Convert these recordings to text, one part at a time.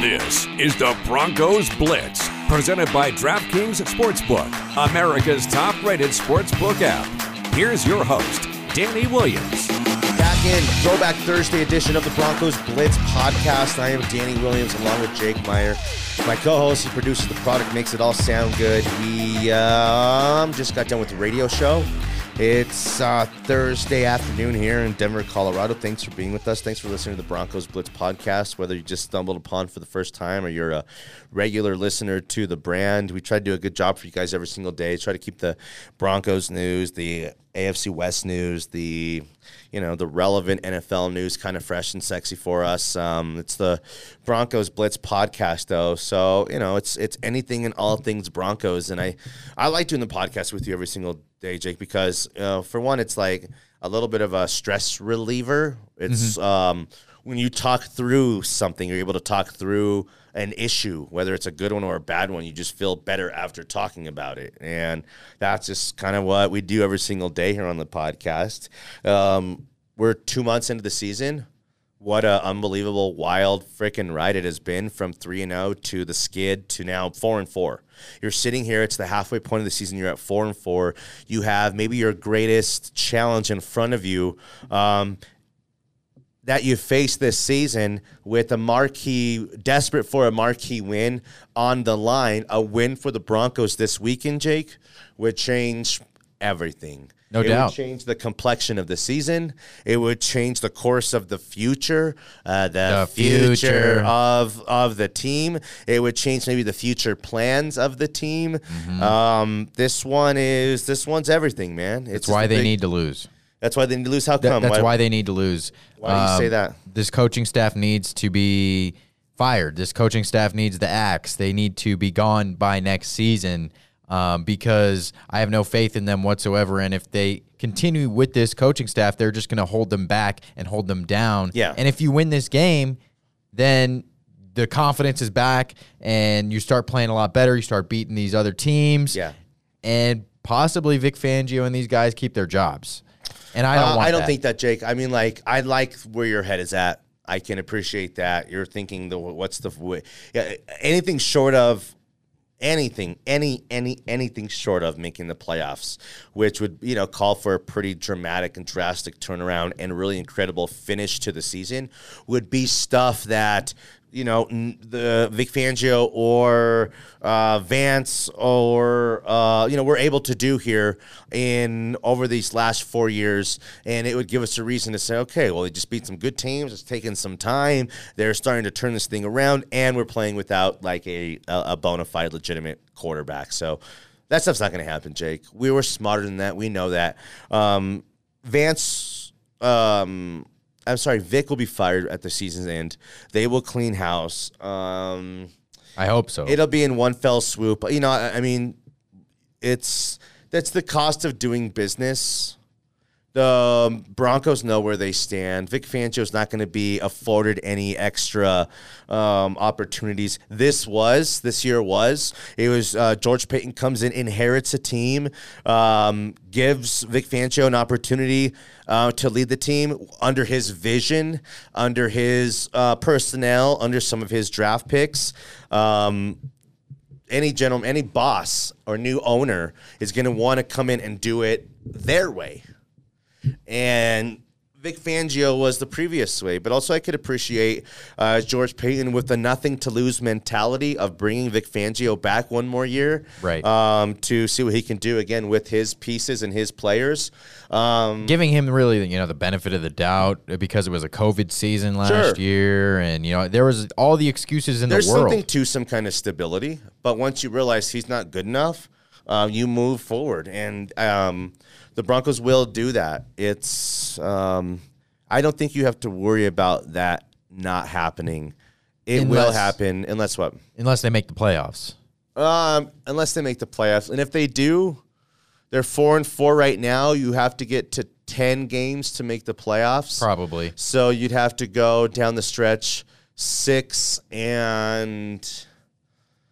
This is the Broncos Blitz, presented by DraftKings Sportsbook, America's top rated sportsbook app. Here's your host, Danny Williams. Back in Throwback Thursday edition of the Broncos Blitz podcast. I am Danny Williams along with Jake Meyer. My co host, he produces the product, makes it all sound good. We um, just got done with the radio show. It's uh, Thursday afternoon here in Denver, Colorado. Thanks for being with us. Thanks for listening to the Broncos Blitz podcast. Whether you just stumbled upon for the first time or you're a regular listener to the brand, we try to do a good job for you guys every single day. Try to keep the Broncos news, the AFC West news, the you know the relevant NFL news kind of fresh and sexy for us. Um, it's the Broncos Blitz podcast though, so you know it's it's anything and all things Broncos, and I I like doing the podcast with you every single day, Jake, because uh, for one, it's like a little bit of a stress reliever. It's um, when you talk through something, you're able to talk through an issue, whether it's a good one or a bad one. You just feel better after talking about it, and that's just kind of what we do every single day here on the podcast. Um, we're two months into the season. What a unbelievable, wild freaking ride it has been from three and zero to the skid to now four and four. You're sitting here; it's the halfway point of the season. You're at four and four. You have maybe your greatest challenge in front of you. Um, that you face this season with a marquee, desperate for a marquee win on the line, a win for the Broncos this weekend, Jake, would change everything. No it doubt. would change the complexion of the season. It would change the course of the future, uh, the, The future. future. of of the team. It would change maybe the future plans of the team. Mm-hmm. Um, this one is this one's everything, man. It's That's why they big- need to lose. That's why they need to lose. How come? that's why they need to lose. Um, Why do you say that? This coaching staff needs to be fired. This coaching staff needs the axe. They need to be gone by next season um, because I have no faith in them whatsoever. And if they continue with this coaching staff, they're just going to hold them back and hold them down. Yeah. And if you win this game, then the confidence is back and you start playing a lot better. You start beating these other teams. Yeah. And possibly Vic Fangio and these guys keep their jobs. And I don't Uh, I don't that. think that, Jake. I mean, like, I like where your head is at. I can appreciate that. You're thinking the what's the yeah, anything short of anything, any, any, anything short of making the playoffs, which would you know call for a pretty dramatic and drastic turnaround and really incredible finish to the season, would be stuff that you know the Vic Fangio or uh, Vance or uh, you know we're able to do here in over these last four years, and it would give us a reason to say, okay, well, they just beat some good teams. It's taken some time. They're starting to turn this thing around, and we're playing without like a a, a bona fide, legitimate quarterback. So. That stuff's not going to happen, Jake. We were smarter than that. We know that. Um, Vance, um, I'm sorry, Vic will be fired at the season's end. They will clean house. Um, I hope so. It'll be in one fell swoop. You know, I, I mean, it's that's the cost of doing business. The um, Broncos know where they stand. Vic Fangio's not going to be afforded any extra um, opportunities. This was this year was it was uh, George Paton comes in, inherits a team, um, gives Vic Fangio an opportunity uh, to lead the team under his vision, under his uh, personnel, under some of his draft picks. Um, any gentleman, any boss or new owner is going to want to come in and do it their way. And Vic Fangio was the previous way, but also I could appreciate uh, George Paton with the nothing to lose mentality of bringing Vic Fangio back one more year, Right. Um, to see what he can do again with his pieces and his players. Um, giving him really you know the benefit of the doubt because it was a COVID season last Sure. year, and you know there was all the excuses in there's the world. There's something to some kind of stability, but once you realize he's not good enough, uh, you move forward, and um, the Broncos will do that. It's um, I don't think you have to worry about that not happening It will happen unless what? unless they make the playoffs. Um, unless they make the playoffs, and if they do, they're four and four right now. You have to get to ten games to make the playoffs. Probably. So you'd have to go down the stretch six and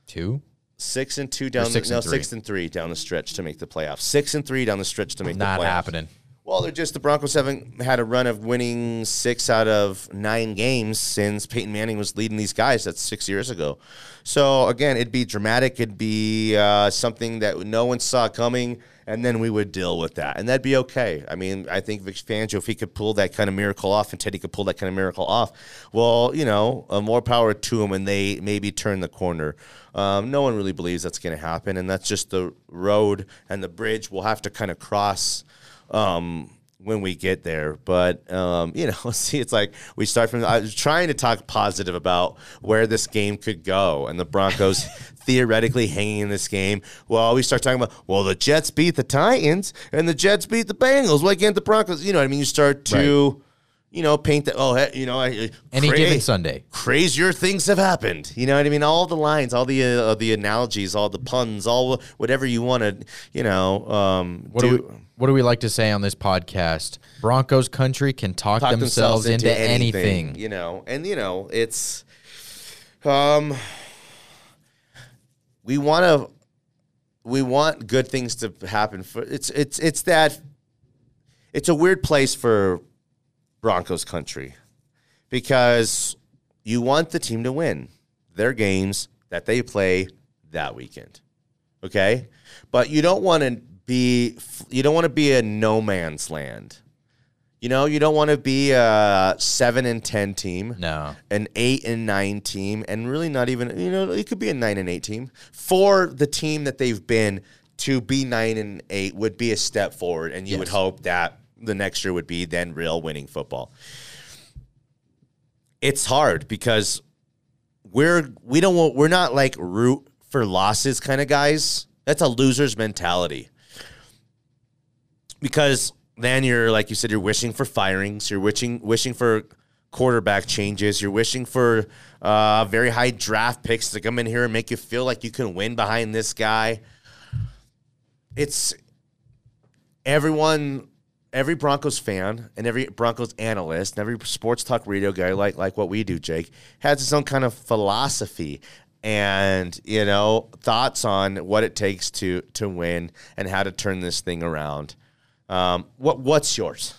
Two? Six and two down the six no and three. six and three down the stretch to make the playoffs. Six and three down the stretch to make Not the playoffs. happening. Well, they're just the Broncos haven't had a run of winning six out of nine games since Peyton Manning was leading these guys. That's six years ago. So again, it'd be dramatic. It'd be uh, something that no one saw coming, and then we would deal with that, and that'd be okay. I mean, I think Vic Fangio, if he could pull that kind of miracle off, and Teddy could pull that kind of miracle off, well, you know, uh, more power to him, and they maybe turn the corner. Um, no one really believes that's going to happen, and that's just the road and the bridge we'll have to kind of cross um, when we get there. But um, you know, see, it's like we start from. I was trying to talk positive about where this game could go, and the Broncos theoretically hanging in this game. Well, we start talking about well, the Jets beat the Titans, and the Jets beat the Bengals. Why can't the Broncos? You know, what I mean, you start to. You know, paint that. Oh, you know, I- Any cra- given Sunday. crazier things have happened. You know what I mean? All the lines, all the uh, the analogies, all the puns, all whatever you want to, you know, um, What do, we what do we like to say on this podcast? Broncos country can talk, talk themselves, into, anything. you know. And you know, it's um we want to we want good things to happen for it's it's it's that it's a weird place for Broncos country because you want the team to win their games that they play that weekend. Okay? But you don't want to be you don't want to be a no man's land. You know, you don't want to be a 7 and 10 team No. an eight and nine team, and really not even you know it could be a nine and eight team for the team that they've been to be nine and eight would be a step forward, and you would hope that the next year would be then real winning football. It's hard because we're we don't want we're not like root for losses kind of guys. That's a loser's mentality because then you're like you said you're wishing for firings you're wishing wishing for quarterback changes you're wishing for uh, very high draft picks to come in here and make you feel like you can win behind this guy. It's everyone every broncos fan and every broncos analyst and every sports talk radio guy like like what we do jake has his own kind of philosophy and you know thoughts on what it takes to to win and how to turn this thing around um, what what's yours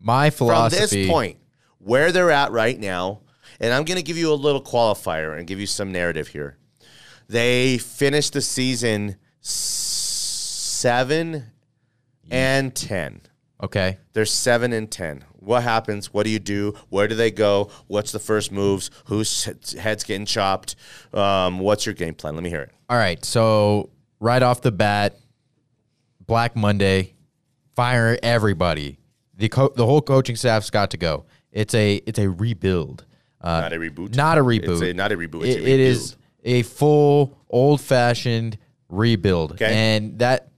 My philosophy from this point where they're at right now and i'm going to give you a little qualifier and give you some narrative here they finished the season seven and ten Okay. they're seven and ten. What happens? What do you do? Where do they go? What's the first moves? Whose head's getting chopped? Um, what's your game plan? Let me hear it. All right. So right off the bat, Black Monday, fire everybody. The co- the whole coaching staff's got to go. It's a it's a rebuild. Uh, Not a reboot. Not a reboot. It's a, not a reboot. It's It- a it is a full old fashioned rebuild. Okay. And that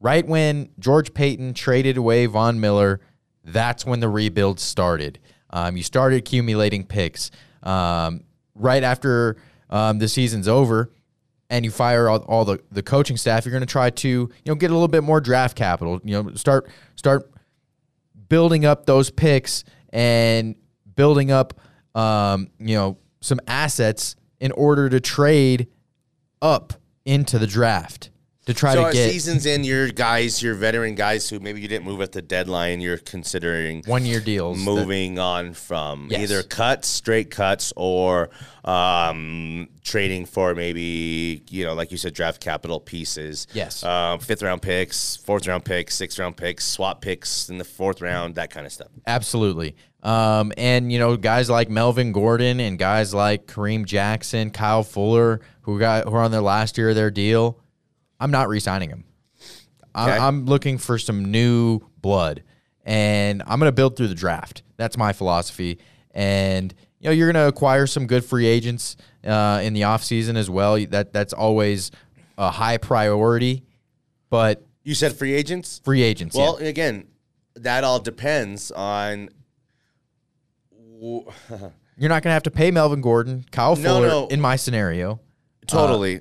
right when George Paton traded away Von Miller, that's when the rebuild started. Um, you started accumulating picks. Um, right after um, the season's over, and you fire all, all the, the coaching staff, you're going to try to you know get a little bit more draft capital. You know, start start building up those picks and building up um, you know some assets in order to trade up into the draft to try So to get seasons in, your guys, your veteran guys who maybe you didn't move at the deadline, you're considering one year deals. that- moving on from Yes. either cuts, straight cuts, or um, trading for maybe you know, like you said, draft capital pieces. Yes. um, fifth round picks, fourth round picks, sixth round picks, swap picks in the fourth round, that kind of stuff. Absolutely. Um, and you know, guys like Melvin Gordon and guys like Kareem Jackson, Kyle Fuller, who got who are on their last year of their deal, I'm not re-signing them. Okay. I, I'm looking for some new blood, and I'm going to build through the draft. That's my philosophy. And you know, you're going to acquire some good free agents uh, in the offseason as well. That that's always a high priority. But You said free agents. free agents, yeah. Well, again, that all depends on. You're not going to have to pay Melvin Gordon, Kyle Fuller no. in my scenario. Totally.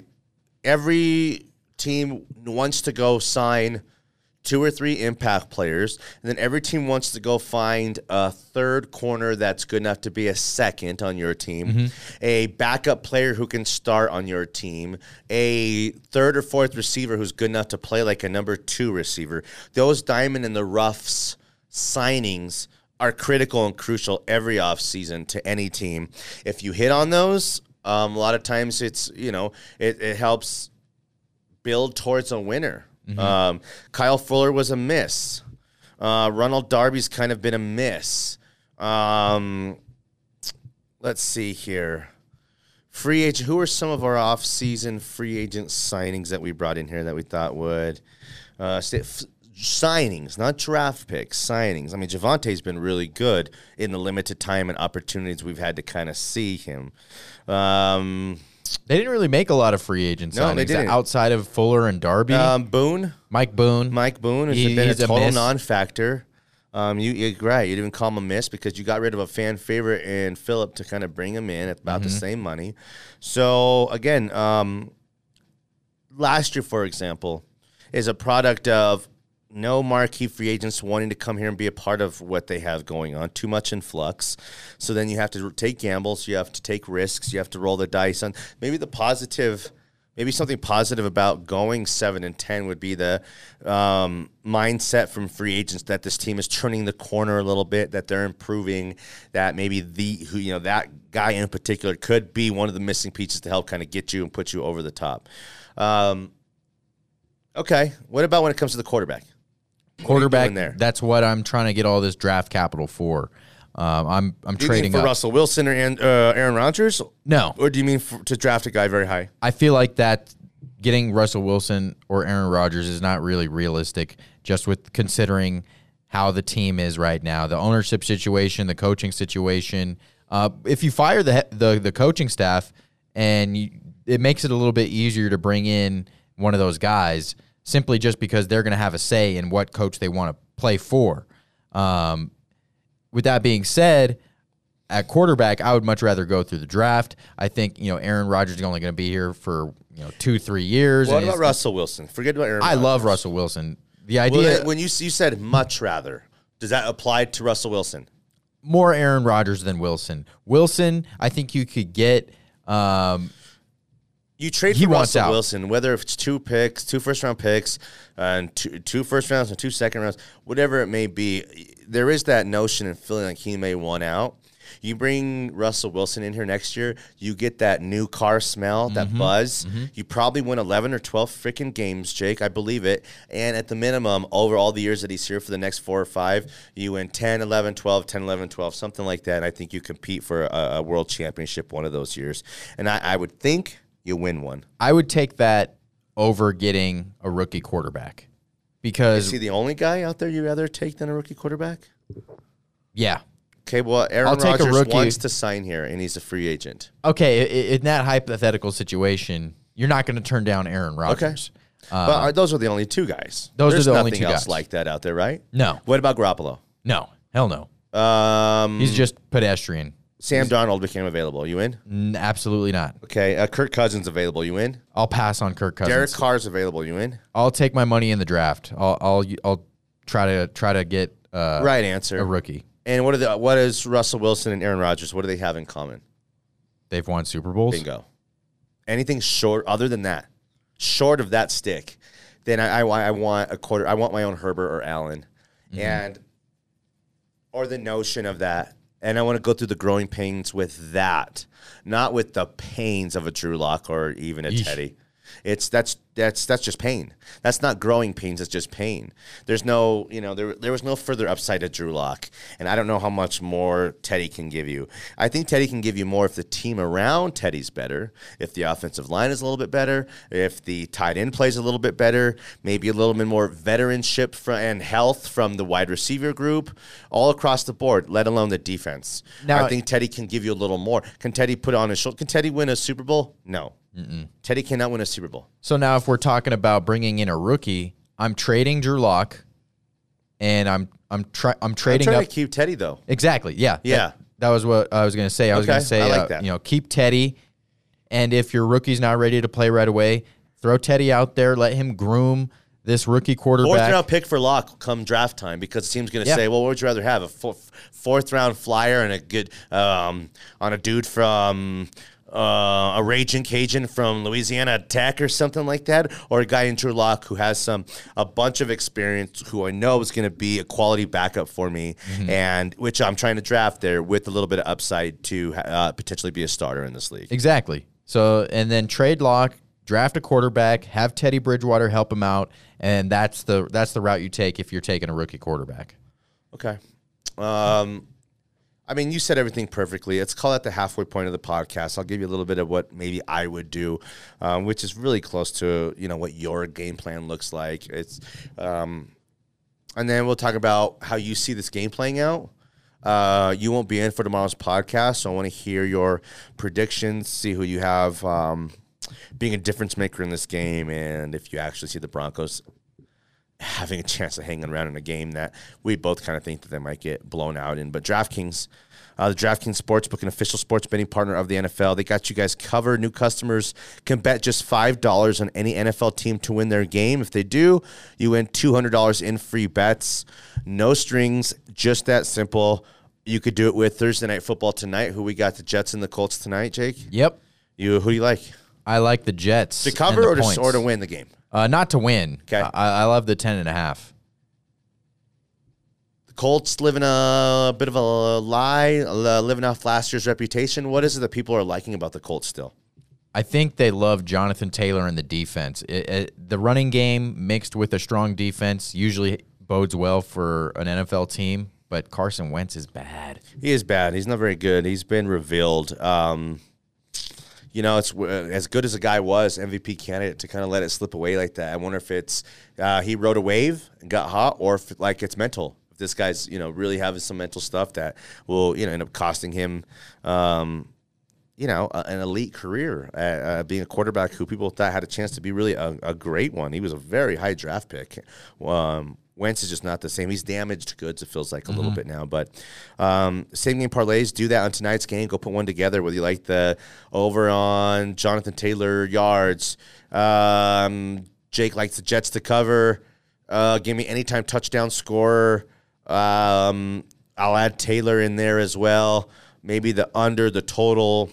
Every team wants to go sign two or three impact players, and then every team wants to go find a third corner that's good enough to be a second on your team, a backup player who can start on your team, a third or fourth receiver who's good enough to play like a number two receiver. Those diamond in the roughs signings are critical and crucial every offseason to any team. If you hit on those, um, a lot of times it's, you know, it, it helps build towards a winner. Um, Kyle Fuller was a miss. Uh, Ronald Darby's kind of been a miss. Um, let's see here. Free agent. Who are some of our off-season free agent signings that we brought in here that we thought would uh, stay, f- signings, not draft picks, signings. I mean, Javonte's been really good in the limited time and opportunities we've had to kind of see him. Um, They didn't really make a lot of free agent No, they didn't. outside of Fuller and Darby. um, Boone, Mike Boone. Mike Boone has He- been a he's a total miss. non-factor. Um, you, you're right. You didn't call him a miss because you got rid of a fan favorite and Philip to kind of bring him in at about the Mm-hmm. same money. So again, um, last year, for example, is a product of no marquee free agents wanting to come here and be a part of what they have going on. Too much in flux. So then you have to take gambles. You have to take risks. You have to roll the dice. On maybe the positive, maybe something positive about going seven and ten would be the um, mindset from free agents that this team is turning the corner a little bit. That they're improving. That maybe the who you know that guy in particular could be one of the missing pieces to help kind of get you and put you over the top. Um, okay, what about when it comes to the quarterback? Quarterback. there? That's what I'm trying to get all this draft capital for. Um, I'm I'm trading for up. Russell Wilson or Aaron, uh, Aaron Rodgers, No, or do you mean for, to draft a guy very high? I feel like that getting Russell Wilson or Aaron Rodgers is not really realistic, just with considering how the team is right now, the ownership situation, the coaching situation. Uh, if you fire the the the coaching staff, and you, it makes it a little bit easier to bring in one of those guys, simply just because they're going to have a say in what coach they want to play for. Um, with that being said, at quarterback, I would much rather go through the draft. I think you know Aaron Rodgers is only going to be here for you know two three years. What about Russell Wilson? Forget about Aaron. I love Russell Wilson. The Well, idea when you you said much rather, does that apply to Russell Wilson? more Aaron Rodgers than Wilson. Wilson, I think you could get. Um, You trade He for Russell out. Wilson, whether it's two picks, two first round picks, and two, two first rounds and two second rounds, whatever it may be. There is that notion and feeling like he may want out. You bring Russell Wilson in here next year, you get that new car smell, that Mm-hmm. buzz. You probably win 11 or 12 freaking games, Jake. I believe it. And at the minimum, over all the years that he's here for the next four or five, you win 10, 11, 12, 10, 11, 12, something like that. And I think you compete for a, a world championship one of those years. And I, I would think you win one. I would take that over getting a rookie quarterback because Is he the only guy out there you'd rather take than a rookie quarterback? yeah. Okay, well, Aaron I'll take a Rodgers wants to sign here, and he's a free agent. Okay, in that hypothetical situation, you're not going to turn down Aaron Rodgers. Okay. but are, those are the only two guys. Uh, those are the only two guys. like that out there, right? No. What about Garoppolo? No, hell no. Um, He's just pedestrian. Sam Darnold became available. You in? N- absolutely not. Okay, uh, Kirk Cousins available. You in? I'll pass on Kirk Cousins. Derek Carr's available. You in? I'll take my money in the draft. I'll I'll I'll try to try to get uh, right answer. a rookie. And what are the what is Russell Wilson and Aaron Rodgers? What do they have in common? They've won Super Bowls. Bingo. Anything short, other than that, short of that stick, then I, I, I want a quarter. I want my own Herbert or Allen, and or the notion of that. And I want to go through the growing pains with that, not with the pains of a Drew Lock or even a Yeesh. Teddy. It's that's that's that's just pain. That's not growing pains. It's just pain. There's no, you know, there there was no further upside to Drew Lock, and I don't know how much more Teddy can give you. I think Teddy can give you more if the team around Teddy's better, if the offensive line is a little bit better, if the tight end plays a little bit better, maybe a little bit more veteranship fr- and health from the wide receiver group, all across the board. Let alone the defense. Now- I think Teddy can give you a little more. Can Teddy put on his shoulder? Can Teddy win a Super Bowl? No. Teddy cannot win a Super Bowl. So now, if we're talking about bringing in a rookie, I'm trading Drew Lock, and I'm I'm try I'm I'm trading trying up to keep Teddy though. exactly. Yeah, Yeah. That- that was what I was going to say. I was going to say, like uh, that. you know, keep Teddy, and if your rookie's not ready to play right away, throw Teddy out there, let him groom this rookie quarterback. Fourth round pick for Lock come draft time because the team's going to Yeah. say, well, what would you rather have? A four, fourth round flyer and a good, um, on a dude from uh, a Raging Cajun from Louisiana Tech or something like that? Or a guy in Drew Lock who has some, a bunch of experience who I know is going to be a quality backup for me Mm-hmm. and which I'm trying to draft there with a little bit of upside to uh, potentially be a starter in this league. Exactly. So and then trade Lock, draft a quarterback, have Teddy Bridgewater help him out, and that's the that's the route you take if you're taking a rookie quarterback. Okay. Um, I mean, you said everything perfectly. Let's call that the halfway point of the podcast. I'll give you a little bit of what maybe I would do, um, which is really close to you know what your game plan looks like. It's, um, and then we'll talk about how you see this game playing out. Uh, you won't be in for tomorrow's podcast, so I want to hear your predictions, see who you have um, being a difference maker in this game, and if you actually see the Broncos having a chance of hanging around in a game that we both kind of think that they might get blown out in. But DraftKings, uh, the DraftKings Sportsbook, an official sports betting partner of the NFL, they got you guys covered. New customers can bet just five dollars on any NFL team to win their game. If they do, you win two hundred dollars in free bets. No strings, just that simple. You could do it with Thursday night football tonight. Who we got? The Jets and the Colts tonight, Jake. Yep. You who do you like I like the Jets to cover or to, or to win the game? Uh, not to win. 'Kay. I, I love the ten and a half. The Colts living a bit of a lie, living off last year's reputation. What is it that people are liking about the Colts still? I think they love Jonathan Taylor and the defense. It, it, the running game mixed with a strong defense usually bodes well for an NFL team, but Carson Wentz is bad. He is bad. He's not very good. He's been revealed. Um, you know, it's uh, as good as a guy was MVP candidate to kind of let it slip away like that. I wonder if it's uh, he rode a wave and got hot, or if like it's mental. If this guy's you know really having some mental stuff that will you know end up costing him. Um, you know, a- an elite career, uh, uh, being a quarterback who people thought had a chance to be really a, a great one. He was a very high draft pick. Um, Wentz is just not the same. He's damaged goods. It feels like a little bit now, but um, same game parlays. Do that on tonight's game. Go put one together. Whether you like the over on Jonathan Taylor yards, um, Jake likes the Jets to cover. Uh, give me anytime touchdown scorer. Um, I'll add Taylor in there as well. Maybe the under the total.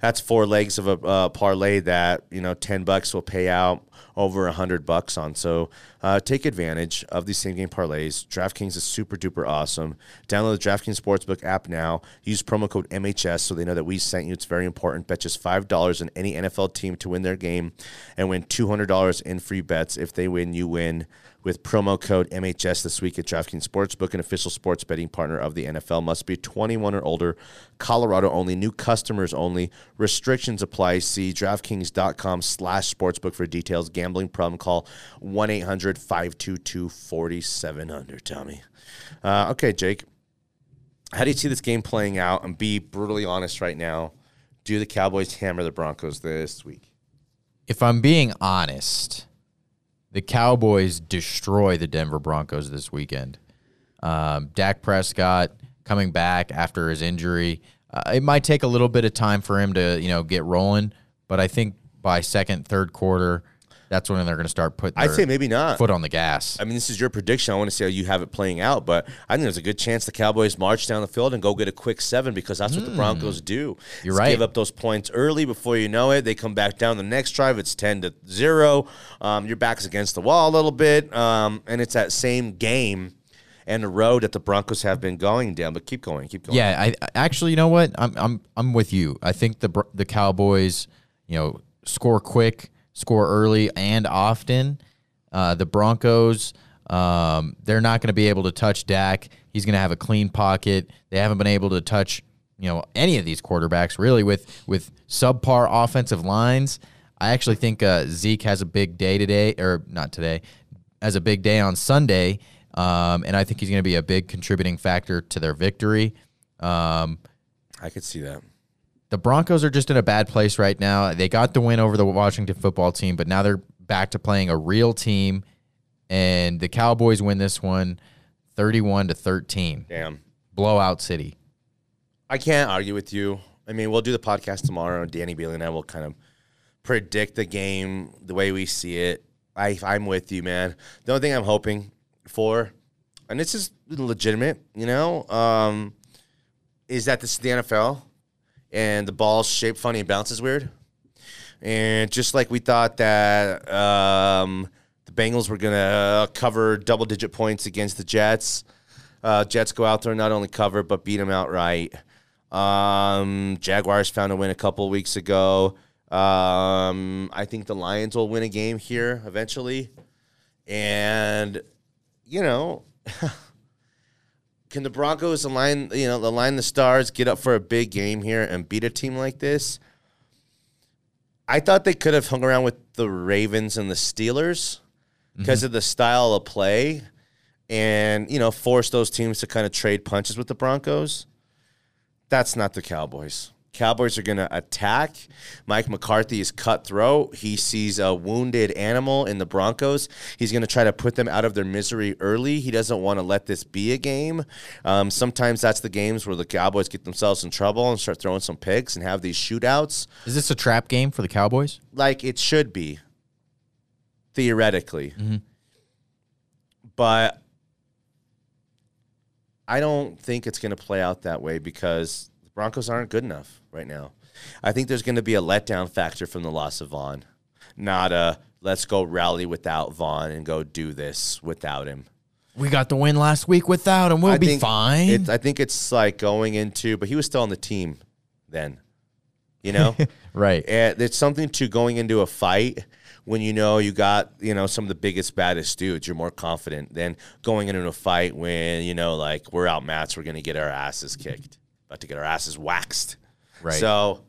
That's four legs of a uh, parlay that you know ten bucks will pay out over a hundred bucks on. So uh, take advantage of these same game parlays. DraftKings is super duper awesome. Download the DraftKings Sportsbook app now. Use promo code MHS so they know that we sent you. It's very important. Bet just five dollars on any NFL team to win their game, and win two hundred dollars in free bets. If they win, you win with promo code MHS this week at DraftKings Sportsbook, an official sports betting partner of the NFL. Must be 21 or older. Colorado only. New customers only. Restrictions apply. See DraftKings.com slash sportsbook for details. Gambling problem call 1-800-522-4700. Tommy. Uh, okay, Jake. How do you see this game playing out? And be brutally honest right now. Do the Cowboys hammer the Broncos this week? If I'm being honest, the Cowboys destroy the Denver Broncos this weekend. Um, Dak Prescott coming back after his injury. Uh, it might take a little bit of time for him to you know get rolling, but I think by second, third quarter, that's when they're going to start putting. I'd say maybe not. foot on the gas. I mean, this is your prediction. I want to see how you have it playing out, but I think there's a good chance the Cowboys march down the field and go get a quick seven because that's what the Broncos do. Hmm. You're right. Give up those points early before you know it. They come back down the next drive. It's ten to zero. Um, your back's against the wall a little bit, um, and it's that same game and the road that the Broncos have been going down. But keep going, keep going. Yeah, I- actually, you know what? I'm I'm I'm with you. I think the the Cowboys, you know, score quick, score early and often. Uh, the Broncos, um, they're not going to be able to touch Dak. He's going to have a clean pocket. They haven't been able to touch, you know, any of these quarterbacks really with with subpar offensive lines. I actually think uh, Zeke has a big day today, or not today, has a big day on Sunday, um, and I think he's going to be a big contributing factor to their victory. Um, I could see that. The Broncos are just in a bad place right now. They got the win over the Washington football team, but now they're back to playing a real team, and the Cowboys win this one 31 to 13. Damn. Blowout city. I can't argue with you. I mean, we'll do the podcast tomorrow, Danny Bailey and I will kind of predict the game the way we see it. I, I'm with you, man. The only thing I'm hoping for, and this is legitimate, you know, um, is that this is the NFL and the ball's shaped funny and bounces weird. And just like we thought that um, the Bengals were going to cover double digit points against the Jets, uh, Jets go out there and not only cover, but beat them outright. Um, Jaguars found a win a couple weeks ago. Um, I think the Lions will win a game here eventually. And, you know, can the Broncos align, you know, align the stars, get up for a big game here and beat a team like this? I thought they could have hung around with the Ravens and the Steelers mm-hmm. because of the style of play and, you know, force those teams to kind of trade punches with the Broncos. That's not the Cowboys. Cowboys are going to attack. Mike McCarthy is cutthroat. He sees a wounded animal in the Broncos. He's going to try to put them out of their misery early. He doesn't want to let this be a game. Um, sometimes that's the games where the Cowboys get themselves in trouble and start throwing some picks and have these shootouts Is this a trap game for the Cowboys? like it should be theoretically but i don't think it's going to play out that way because the broncos aren't good enough right now i think there's going to be a letdown factor from the loss of Von not a let's go rally without Von and go do this without him We got the win last week without him. We'll I be fine. it- i think it's like going into but he was still on the team then you know right. And it's something to going into a fight when you know you got you know some of the biggest baddest dudes. You're more confident than going into a fight when you know like we're outmatched. We're gonna get our asses kicked, about to get our asses waxed. Right. So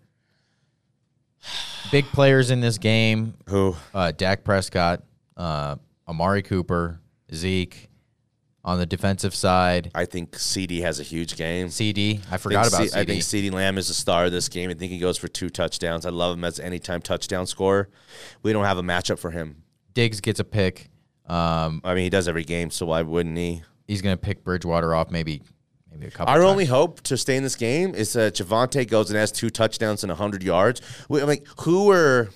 Big players in this game. who? Uh, Dak Prescott, uh, Amari Cooper, Zeke. On the defensive side, I think CD has a huge game. CD. I I forgot think about C- CD. I think CeeDee Lamb is the star of this game. I think he goes for two touchdowns. I love him as an anytime touchdown scorer. We don't have a matchup for him. Diggs gets a pick. Um, I mean, he does every game, so why wouldn't he? he's going to pick Bridgewater off maybe maybe a couple Our times. only hope to stay in this game is that Javonte goes and has two touchdowns and 100 yards. We, like, who are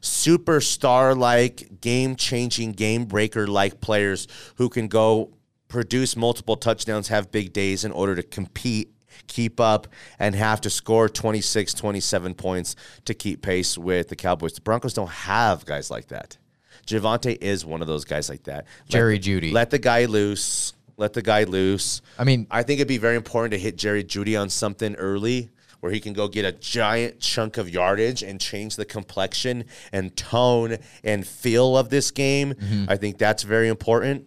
superstar like, game changing, game breaker like players who can go produce multiple touchdowns, have big days in order to compete, keep up, and have to score 26, 27 points to keep pace with the Cowboys? The Broncos don't have guys like that. Javonte is one of those guys like that. Let- Jerry Jeudy. Let the guy loose. Let the guy loose. I mean, I think it'd be very important to hit Jerry Jeudy on something early where he can go get a giant chunk of yardage and change the complexion and tone and feel of this game. Mm-hmm. I think that's very important.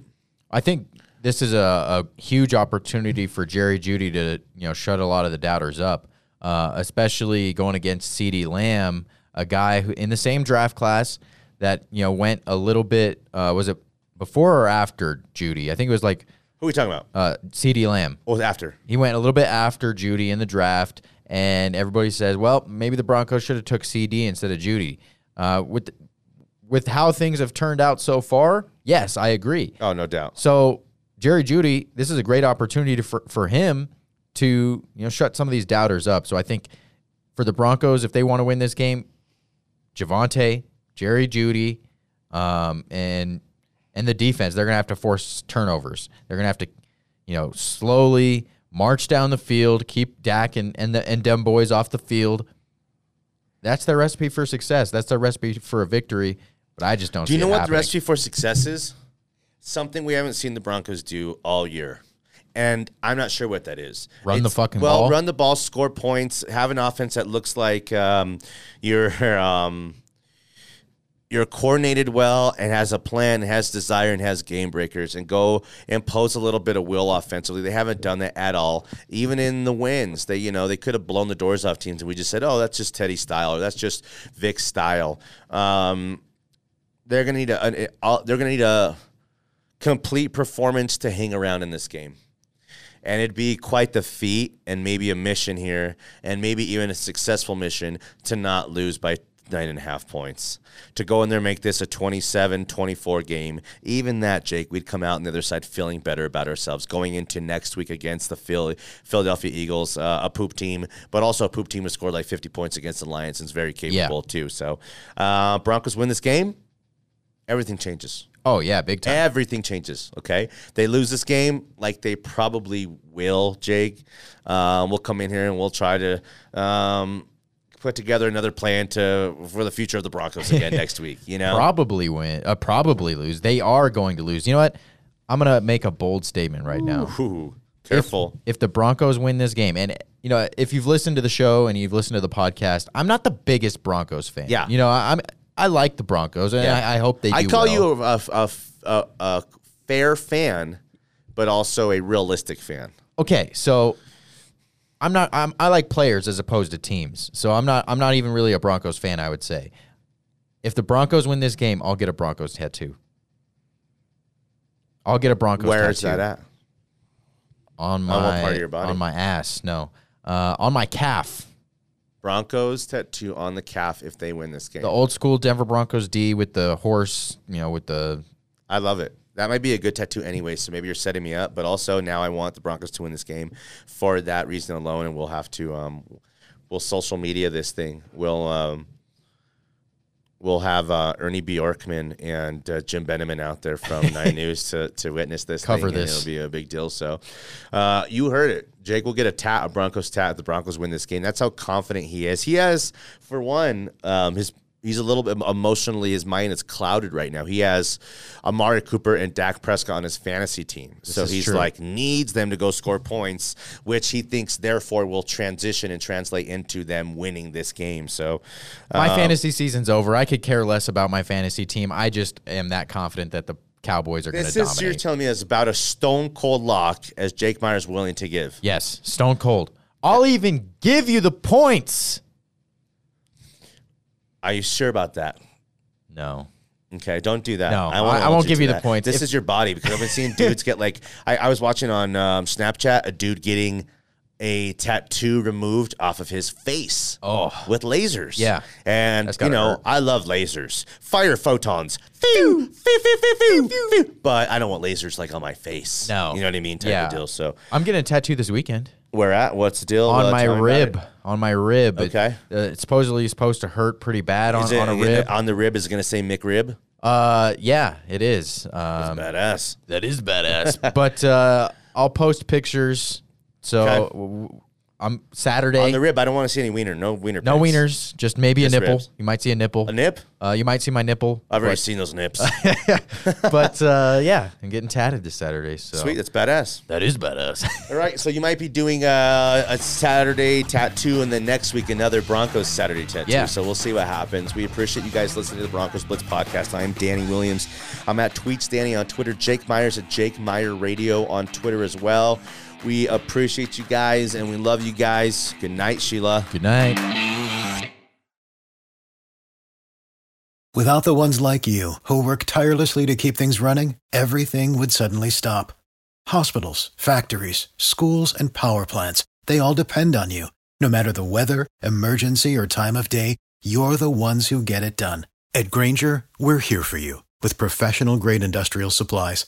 I think this is a, a huge opportunity for Jerry Jeudy to you know shut a lot of the doubters up, uh, especially going against CeeDee Lamb, a guy who in the same draft class that you know went a little bit. Uh, was it before or after Jeudy? I think it was like Who are we talking about? uh, CeeDee Lamb. Oh, after. He went a little bit after Jeudy in the draft, and everybody says, well, maybe the Broncos should have took CD instead of Jeudy. Uh, with with how things have turned out so far, yes, I agree. Oh, no doubt. So Jerry Jeudy, this is a great opportunity to, for for him to you know shut some of these doubters up. So I think for the Broncos, if they want to win this game, Javonte, Jerry Jeudy, um, and and the defense, they're gonna have to force turnovers. They're gonna have to, you know, slowly march down the field, keep Dak and and the and them boys off the field. That's their recipe for success. That's their recipe for a victory. But I just don't. Do you know what the recipe for success is? Something we haven't seen the Broncos do all year. And I'm not sure what that is. Run the fucking well, ball? run the ball, score points, have an offense that looks like um, you're um, you're coordinated well and has a plan, has desire, and has game breakers, and go impose a little bit of will offensively. They haven't done that at all. Even in the wins, they you know they could have blown the doors off teams, and we just said, oh, that's just Teddy style, or that's just Vic style. Um, they're gonna need a a- they're gonna need a complete performance to hang around in this game. And it'd be quite the feat and maybe a mission here and maybe even a successful mission to not lose by nine and a half points. To go in there and make this a 27 24 game, even that, Jake, we'd come out on the other side feeling better about ourselves going into next week against the Philly, Philadelphia Eagles, uh, a poop team, but also a poop team who scored like 50 points against the Lions and is very capable too. So, uh, Broncos win this game, everything changes. Oh yeah, big time. Everything changes. Okay, they lose this game like they probably will. Jake, um, we'll come in here and we'll try to um, put together another plan to for the future of the Broncos again next week. You know, Probably win. Uh, probably lose. They are going to lose. You know what? I'm gonna make a bold statement right now. Ooh, If- careful. If, the Broncos win this game, and you know, if you've listened to the show and you've listened to the podcast, I'm not the biggest Broncos fan. Yeah. You know, I, I'm I like the Broncos, and Yeah. I, I hope they. Do I call well. you a, a, a, a fair fan, but also a realistic fan. okay. So I'm not. I'm, I like players as opposed to teams. So I'm not. I'm not even really a Broncos fan. I would say, if the Broncos win this game, I'll get a Broncos tattoo. I'll get a Broncos. Where is tattoo. that at? On my On what part of your body? On my ass. No. Uh, on my calf. Broncos tattoo on the calf if they win this game. The old school Denver Broncos D with the horse. You know, with the I love it. That might be a good tattoo anyway, so maybe you're setting me up. But also now I want the Broncos to win this game for that reason alone, and we'll have to um, we'll social media this thing. We'll um, we'll have uh, Ernie Bjorkman and uh, Jim Benemann out there from Nine News to, to witness this. Cover thing, and this. it'll be a big deal. So uh, you heard it. Jake will get a tat, a Broncos tat. If the Broncos win this game. That's how confident he is. He has, for one, um, his he's a little bit emotionally. His mind is clouded right now. He has Amari Cooper and Dak Prescott on his fantasy team, so he's true. like needs them to go score points, which he thinks therefore will transition and translate into them winning this game. So my Um, fantasy season's over. I could care less about my fantasy team. I just am that confident that the Cowboys are going to this is you're telling me is about a stone cold lock as Jake Myers willing to give. yes, stone cold. I'll even give you the points. Are you sure about that? No. Okay, don't do that. No, won't I- I won't give you the that. points. This If- is your body because I've been seeing dudes get like. I, I was watching on um, Snapchat a dude getting a tattoo removed off of his face. Oh. with lasers. Yeah. and you know hurt. I love lasers, fire photons. Phew, phew, phew, phew, phew, phew. But I don't want lasers like on my face. No. you know what I mean. Type Yeah. of deal. So I'm getting a tattoo this weekend where at? What's the deal? on Uh, my tell me about rib. On my rib. It- Okay. uh, it's supposedly supposed to hurt pretty bad on, it, on a rib. on the rib is going to say McRib. Uh, yeah, it is. Um, Badass. that is badass. but uh, I'll post pictures. So Okay. W- w- I'm Saturday. On the rib, I don't want to see any wiener. No wiener. no pics. wieners, just maybe Just a nipple. ribs. You might see a nipple. A nip? Uh, you might see my nipple. I've already but, seen those nips. but uh, yeah, I'm getting tatted this Saturday. So Sweet, that's badass. that is badass. All right, so you might be doing uh, a Saturday tattoo, and then next week another Broncos Saturday tattoo. Yeah. So we'll see what happens. We appreciate you guys listening to the Broncos Blitz podcast. I'm Danny Williams. I'm at Tweets Danny on Twitter. Jake Myers at Jake Meyer Radio on Twitter as well. We appreciate you guys, and we love you guys. Good night, Sheila. Good night. Without the ones like you, who work tirelessly to keep things running, everything would suddenly stop. Hospitals, factories, schools, and power plants, they all depend on you. No matter the weather, emergency, or time of day, you're the ones who get it done. At Grainger, we're here for you with professional grade industrial supplies.